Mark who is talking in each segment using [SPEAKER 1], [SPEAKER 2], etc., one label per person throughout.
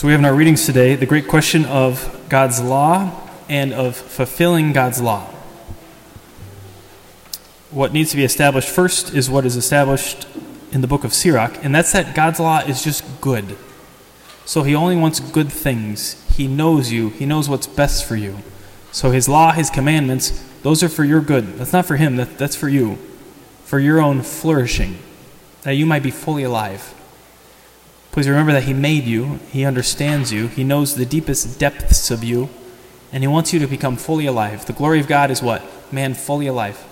[SPEAKER 1] So we have in our readings today the great question of God's law and of fulfilling God's law. What needs to be established first is what is established in the book of Sirach, and that's that God's law is just good. So he only wants good things. He knows you, he knows what's best for you. So his law, his commandments, those are for your good. That's not for him, that, that's for you, for your own flourishing, that you might be fully alive. Please remember that he made you, he understands you, he knows the deepest depths of you, and he wants you to become fully alive. The glory of God is what? Man fully alive.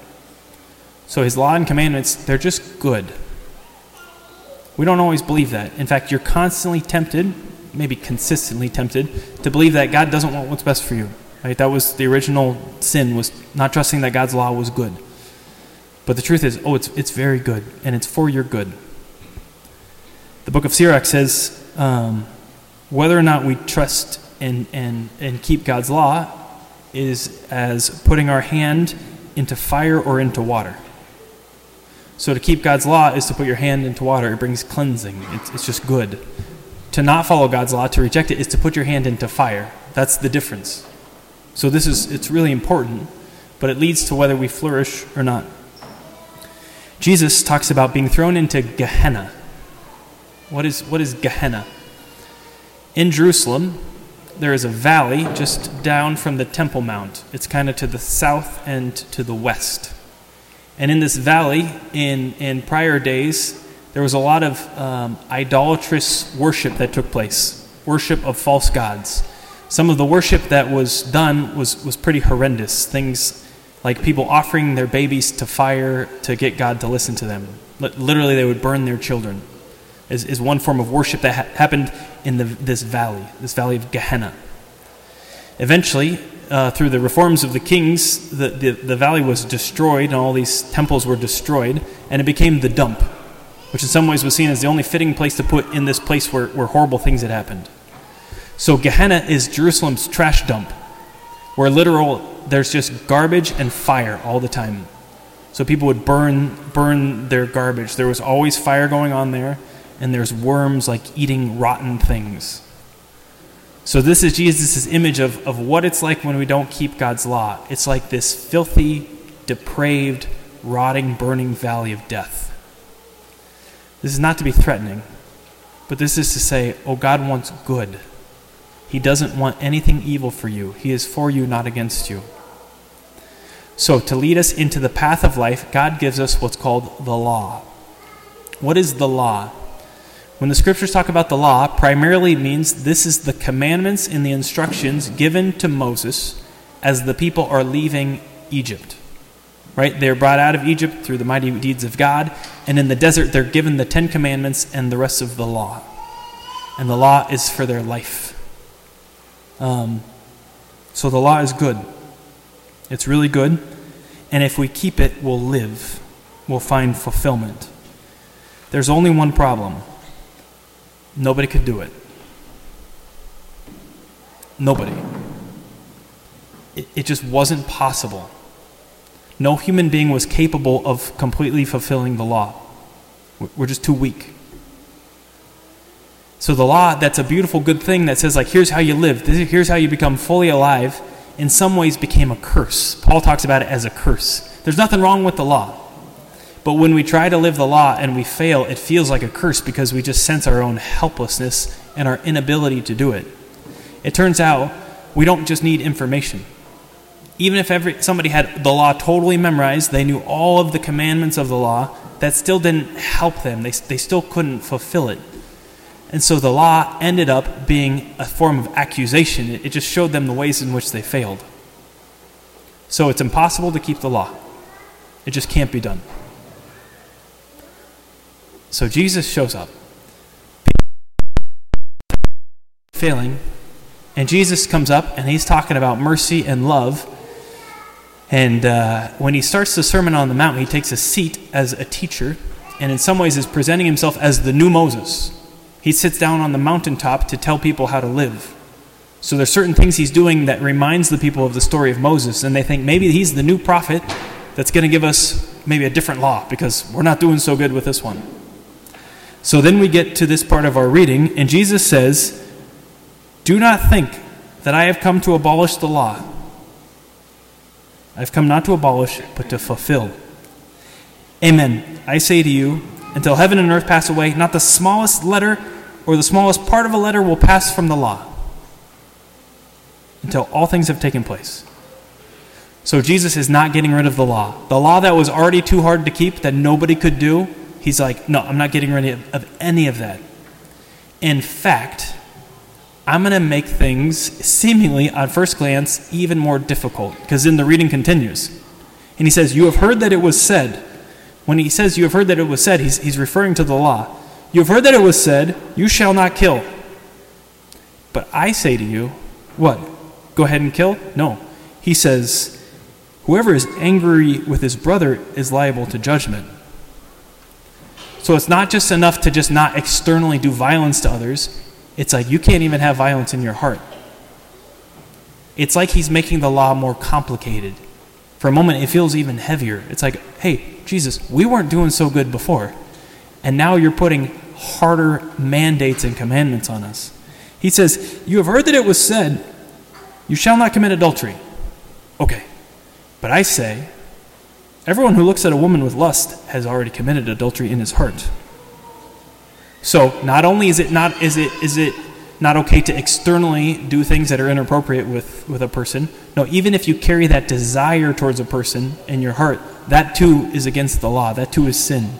[SPEAKER 1] So his law and commandments, they're just good. We don't always believe that. In fact, you're constantly tempted, maybe consistently tempted, to believe that God doesn't want what's best for you. Right? That was the original sin, was not trusting that God's law was good. But the truth is, oh, it's, it's very good, and it's for your good. The book of Sirach says um, whether or not we trust and, and, and keep God's law is as putting our hand into fire or into water. So to keep God's law is to put your hand into water. It brings cleansing. It's, it's just good. To not follow God's law, to reject it, is to put your hand into fire. That's the difference. So this is it's really important, but it leads to whether we flourish or not. Jesus talks about being thrown into Gehenna. What is what is Gehenna? In Jerusalem, there is a valley just down from the Temple Mount. It's kind of to the south and to the west. And in this valley, in, in prior days, there was a lot of um, idolatrous worship that took place, worship of false gods. Some of the worship that was done was, was pretty horrendous. Things like people offering their babies to fire to get God to listen to them. Literally, they would burn their children, is, is one form of worship that ha- happened in the, this valley, this valley of Gehenna. Eventually, uh, through the reforms of the kings, the, the, the, valley was destroyed and all these temples were destroyed, and it became the dump, which in some ways was seen as the only fitting place to put in this place where, where horrible things had happened. So Gehenna is Jerusalem's trash dump, where literal there's just garbage and fire all the time. So people would burn burn their garbage. There was always fire going on there, and there's worms like eating rotten things. So, this is Jesus' image of, of what it's like when we don't keep God's law. It's like this filthy, depraved, rotting, burning valley of death. This is not to be threatening, but this is to say, oh, God wants good. He doesn't want anything evil for you, He is for you, not against you. So, to lead us into the path of life, God gives us what's called the law. What is the law? When the scriptures talk about the law, primarily means this is the commandments and the instructions given to Moses as the people are leaving Egypt. Right? They're brought out of Egypt through the mighty deeds of God, and in the desert they're given the Ten Commandments and the rest of the law. And the law is for their life. Um, so the law is good. It's really good. And if we keep it, we'll live. We'll find fulfillment. There's only one problem Nobody could do it. Nobody. It, it just wasn't possible. No human being was capable of completely fulfilling the law. We're just too weak. So the law, that's a beautiful, good thing that says, like, here's how you live, here's how you become fully alive, in some ways became a curse. Paul talks about it as a curse. There's nothing wrong with the law. But when we try to live the law and we fail, it feels like a curse because we just sense our own helplessness and our inability to do it. It turns out we don't just need information. Even if every, somebody had the law totally memorized, they knew all of the commandments of the law, that still didn't help them. They, they still couldn't fulfill it. And so the law ended up being a form of accusation. It, it just showed them the ways in which they failed. So it's impossible to keep the law, it just can't be done. So Jesus shows up, failing, and Jesus comes up and he's talking about mercy and love. And uh, when he starts the Sermon on the Mount, he takes a seat as a teacher, and in some ways is presenting himself as the new Moses. He sits down on the mountaintop to tell people how to live. So there's certain things he's doing that reminds the people of the story of Moses, and they think maybe he's the new prophet that's going to give us maybe a different law because we're not doing so good with this one. So then we get to this part of our reading, and Jesus says, Do not think that I have come to abolish the law. I've come not to abolish, but to fulfill. Amen. I say to you, until heaven and earth pass away, not the smallest letter or the smallest part of a letter will pass from the law until all things have taken place. So Jesus is not getting rid of the law. The law that was already too hard to keep, that nobody could do, he's like, no, I'm not getting rid of any of that. In fact, I'm going to make things seemingly, at first glance, even more difficult. Because then the reading continues. And he says, You have heard that it was said. When he says, You have heard that it was said, he's, he's referring to the law. You have heard that it was said, You shall not kill. But I say to you, What? Go ahead and kill? No. He says, Whoever is angry with his brother is liable to judgment. So it's not just enough to just not externally do violence to others it's like you can't even have violence in your heart. It's like he's making the law more complicated. For a moment, it feels even heavier. It's like, hey, Jesus, we weren't doing so good before. And now you're putting harder mandates and commandments on us. He says, You have heard that it was said, You shall not commit adultery. Okay. But I say, everyone who looks at a woman with lust has already committed adultery in his heart. So not only is it not is it is it not okay to externally do things that are inappropriate with, with a person. No, even if you carry that desire towards a person in your heart, that too is against the law. That too is sin.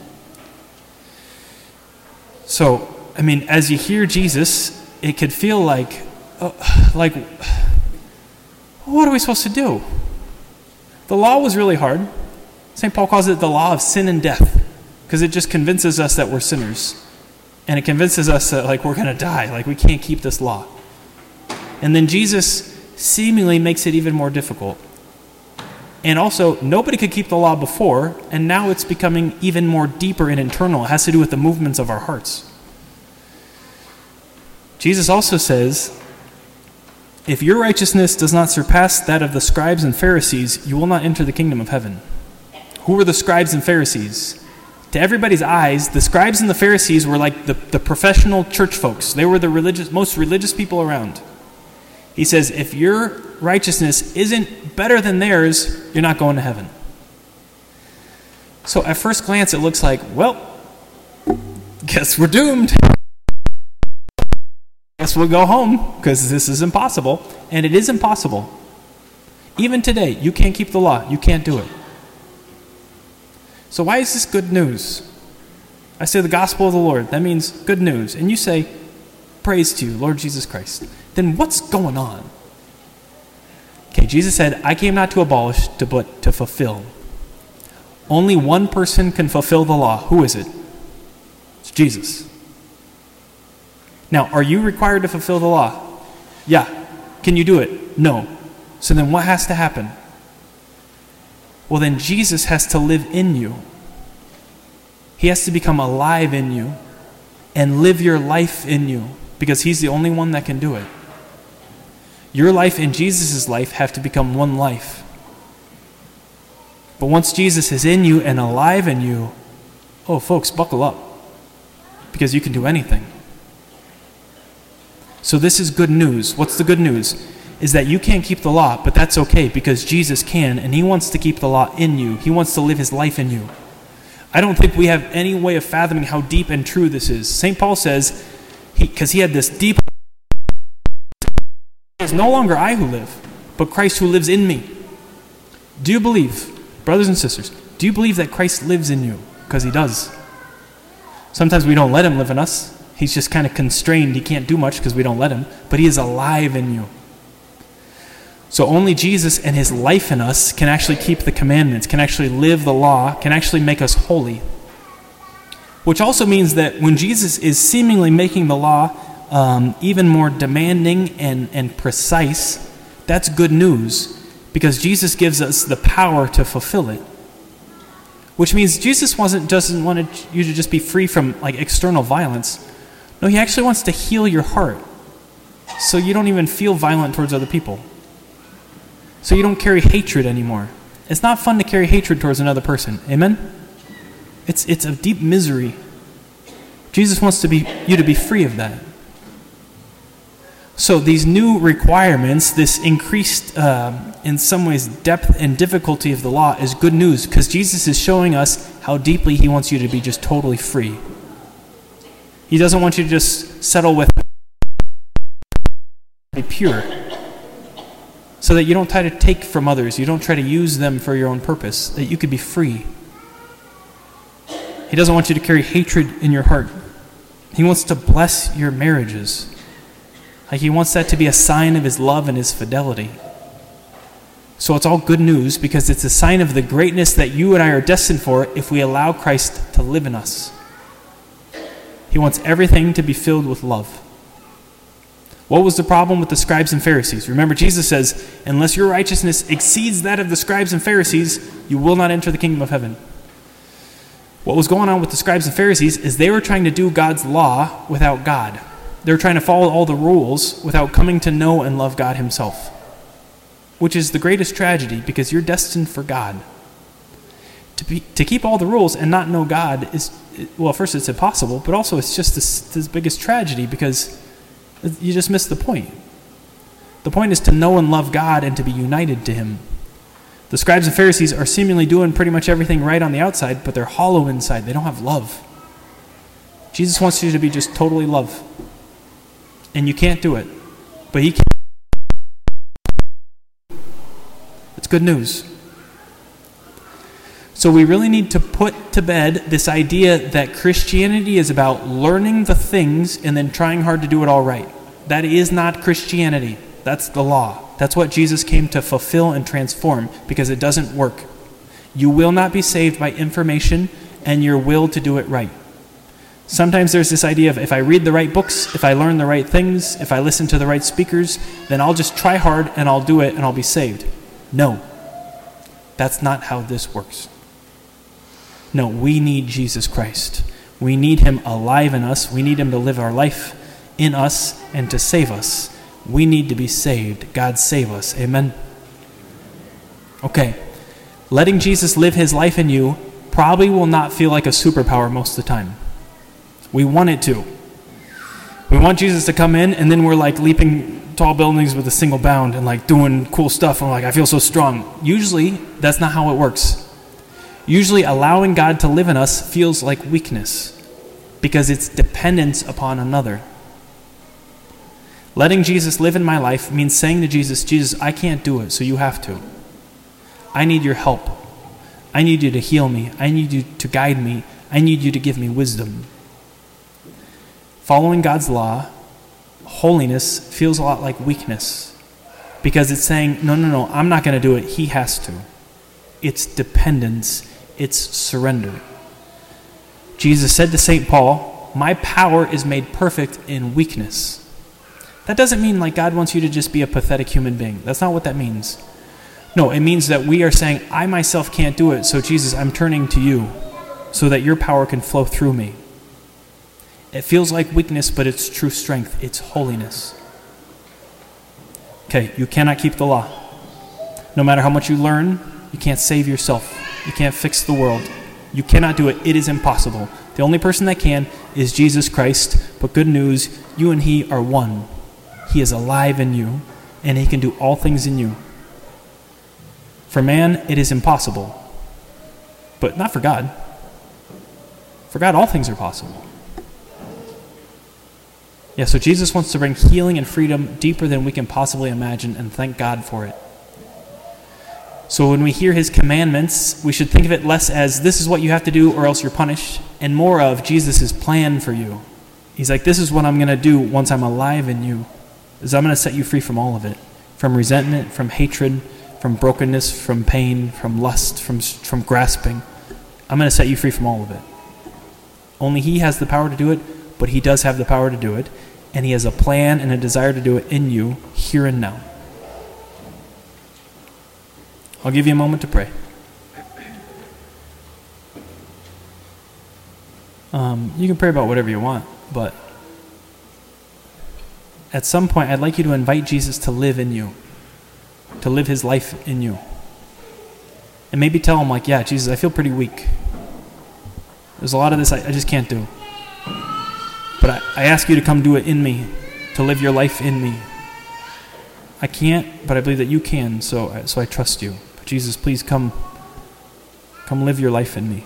[SPEAKER 1] So, I mean, as you hear Jesus, it could feel like, uh, like, what are we supposed to do? The law was really hard. St. Paul calls it the law of sin and death because it just convinces us that we're sinners. And it convinces us that like we're going to die like we can't keep this law. And then jesus seemingly makes it even more difficult. And also nobody could keep the law before and now it's becoming even more deeper and internal. It has to do with the movements of our hearts. Jesus also says if your righteousness does not surpass that of the scribes and pharisees you will not enter the kingdom of heaven who were the scribes and pharisees to everybody's eyes, the scribes and the Pharisees were like the, the professional church folks. They were the religious, most religious people around. He says, if your righteousness isn't better than theirs, you're not going to heaven. So at first glance, it looks like, well, guess we're doomed. Guess we'll go home because this is impossible. And it is impossible. Even today, you can't keep the law, you can't do it. So, why is this good news? I say the gospel of the Lord. That means good news. And you say, Praise to you, Lord Jesus Christ. Then what's going on? Okay, Jesus said, I came not to abolish, but to fulfill. Only one person can fulfill the law. Who is it? It's Jesus. Now, are you required to fulfill the law? Yeah. Can you do it? No. So then what has to happen? Well, then Jesus has to live in you. He has to become alive in you and live your life in you because He's the only one that can do it. Your life and Jesus' life have to become one life. But once Jesus is in you and alive in you, oh, folks, buckle up because you can do anything. So, this is good news. What's the good news? Is that you can't keep the law, but that's okay because Jesus can, and He wants to keep the law in you. He wants to live His life in you. I don't think we have any way of fathoming how deep and true this is. St. Paul says, because he, he had this deep. It is no longer I who live, but Christ who lives in me. Do you believe, brothers and sisters, do you believe that Christ lives in you? Because He does. Sometimes we don't let Him live in us. He's just kind of constrained. He can't do much because we don't let Him, but He is alive in you. So only Jesus and his life in us can actually keep the commandments, can actually live the law, can actually make us holy. Which also means that when Jesus is seemingly making the law um, even more demanding and, and precise, that's good news because Jesus gives us the power to fulfill it. Which means Jesus wasn't doesn't want you to just be free from like external violence. No, he actually wants to heal your heart so you don't even feel violent towards other people so you don't carry hatred anymore. It's not fun to carry hatred towards another person. Amen? It's, it's a deep misery. Jesus wants to be, you to be free of that. So, these new requirements, this increased, uh, in some ways, depth and difficulty of the law, is good news because Jesus is showing us how deeply He wants you to be just totally free. He doesn't want you to just settle with be pure so that you don't try to take from others, you don't try to use them for your own purpose, that you could be free. He doesn't want you to carry hatred in your heart. He wants to bless your marriages. Like he wants that to be a sign of his love and his fidelity. So it's all good news because it's a sign of the greatness that you and I are destined for if we allow Christ to live in us. He wants everything to be filled with love. What was the problem with the scribes and Pharisees? Remember, Jesus says, Unless your righteousness exceeds that of the scribes and Pharisees, you will not enter the kingdom of heaven. What was going on with the scribes and Pharisees is they were trying to do God's law without God. They were trying to follow all the rules without coming to know and love God Himself, which is the greatest tragedy because you're destined for God. To, be, to keep all the rules and not know God is, well, first, it's impossible, but also it's just this, biggest tragedy because you just miss the point. The point is to know and love God and to be united to Him. The scribes and Pharisees are seemingly doing pretty much everything right on the outside, but they're hollow inside. They don't have love. Jesus wants you to be just totally love and you can't do it. But He can. It's good news. So we really need to put to bed this idea that Christianity is about learning the things and then trying hard to do it all right. That is not Christianity. That's the law. That's what Jesus came to fulfill and transform because it doesn't work. You will not be saved by information and your will to do it right. Sometimes there's this idea of if I read the right books, if I learn the right things, if I listen to the right speakers, then I'll just try hard and I'll do it and I'll be saved. No, that's not how this works. No, we need Jesus Christ. We need Him alive in us. We need Him to live our life in us and to save us. We need to be saved. God save us. Amen. Okay. Letting Jesus live His life in you probably will not feel like a superpower most of the time. We want it to. We want Jesus to come in, and then we're like leaping tall buildings with a single bound and like doing cool stuff. And like, I feel so strong. Usually, that's not how it works. Usually, allowing God to live in us feels like weakness because it's dependence upon another. Letting Jesus live in my life means saying to Jesus, Jesus, I can't do it, so you have to. I need your help. I need you to heal me. I need you to guide me. I need you to give me wisdom. Following God's law, holiness feels a lot like weakness because it's saying, no, no, no, I'm not going to do it. He has to. It's dependence, it's surrender. Jesus said to St. Paul, My power is made perfect in weakness. That doesn't mean like God wants you to just be a pathetic human being. That's not what that means. No, it means that we are saying, I myself can't do it, so Jesus, I'm turning to you so that your power can flow through me. It feels like weakness, but it's true strength. It's holiness. Okay, you cannot keep the law. No matter how much you learn, you can't save yourself. You can't fix the world. You cannot do it. It is impossible. The only person that can is Jesus Christ. But good news, you and He are one. He is alive in you, and He can do all things in you. For man, it is impossible. But not for God. For God, all things are possible. Yeah, so Jesus wants to bring healing and freedom deeper than we can possibly imagine, and thank God for it. So when we hear his commandments, we should think of it less as this is what you have to do or else you're punished, and more of Jesus' plan for you. He's like, this is what I'm going to do once I'm alive in you, is I'm going to set you free from all of it. From resentment, from hatred, from brokenness, from pain, from lust, from, from grasping. I'm going to set you free from all of it. Only he has the power to do it, but he does have the power to do it and He has a plan and a desire to do it in you here and now. I'll give you a moment to pray. Um, you can pray about whatever you want, but at some point, I'd like you to invite Jesus to live in you, to live his life in you. And maybe tell him, like, yeah, Jesus, I feel pretty weak. There's a lot of this I, I just can't do. But I, I ask you to come do it in me to live your life in me. I can't, but I believe that you can, so, so I trust you. Jesus, please come, come live your life in me.